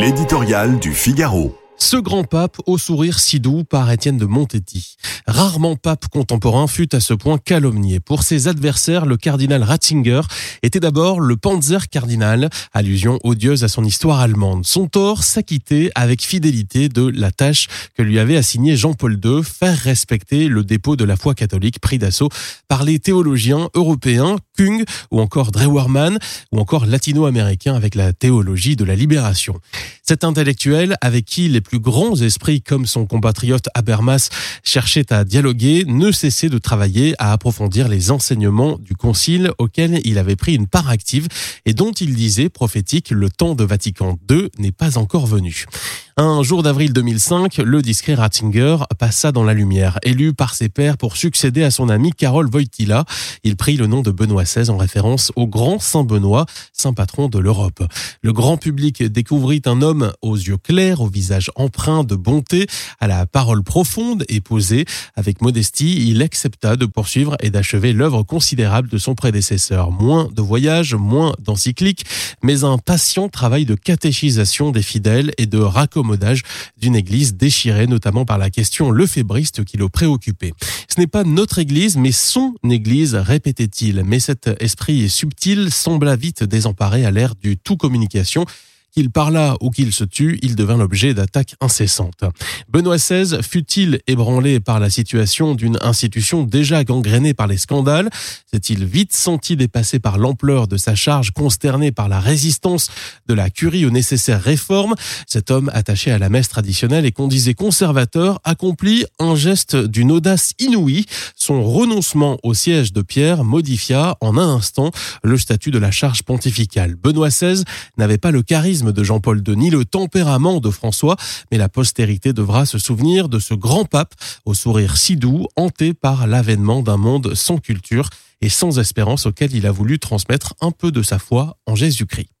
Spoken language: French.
L'éditorial du Figaro. Ce grand pape au sourire si doux par Étienne de Montetti. Rarement pape contemporain fut à ce point calomnié. Pour ses adversaires, le cardinal Ratzinger était d'abord le Panzer cardinal, allusion odieuse à son histoire allemande. Son tort s'acquittait avec fidélité de la tâche que lui avait assignée Jean-Paul II, faire respecter le dépôt de la foi catholique pris d'assaut par les théologiens européens, Kung ou encore Drewerman ou encore latino-américains avec la théologie de la libération. Cet intellectuel avec qui les plus grands esprits comme son compatriote Habermas cherchaient à dialoguer, ne cessait de travailler à approfondir les enseignements du Concile auquel il avait pris une part active et dont il disait prophétique le temps de Vatican II n'est pas encore venu. Un jour d'avril 2005, le discret Ratzinger passa dans la lumière. Élu par ses pairs pour succéder à son ami Karol Wojtyla, il prit le nom de Benoît XVI en référence au grand Saint Benoît, saint patron de l'Europe. Le grand public découvrit un homme aux yeux clairs, au visage empreint de bonté, à la parole profonde et posée. Avec modestie, il accepta de poursuivre et d'achever l'œuvre considérable de son prédécesseur. Moins de voyages, moins d'encycliques, mais un patient travail de catéchisation des fidèles et de raccommodation d'une église déchirée notamment par la question lefébriste qui le préoccupait. Ce n'est pas notre église, mais son église, répétait-il. Mais cet esprit subtil sembla vite désemparé à l'ère du tout communication qu'il parla ou qu'il se tue, il devint l'objet d'attaques incessantes. Benoît XVI fut-il ébranlé par la situation d'une institution déjà gangrénée par les scandales? S'est-il vite senti dépassé par l'ampleur de sa charge, consterné par la résistance de la curie aux nécessaires réformes? Cet homme attaché à la messe traditionnelle et qu'on disait conservateur accomplit un geste d'une audace inouïe. Son renoncement au siège de Pierre modifia en un instant le statut de la charge pontificale. Benoît XVI n'avait pas le charisme de Jean-Paul ni le tempérament de François, mais la postérité devra se souvenir de ce grand pape au sourire si doux, hanté par l'avènement d'un monde sans culture et sans espérance auquel il a voulu transmettre un peu de sa foi en Jésus-Christ.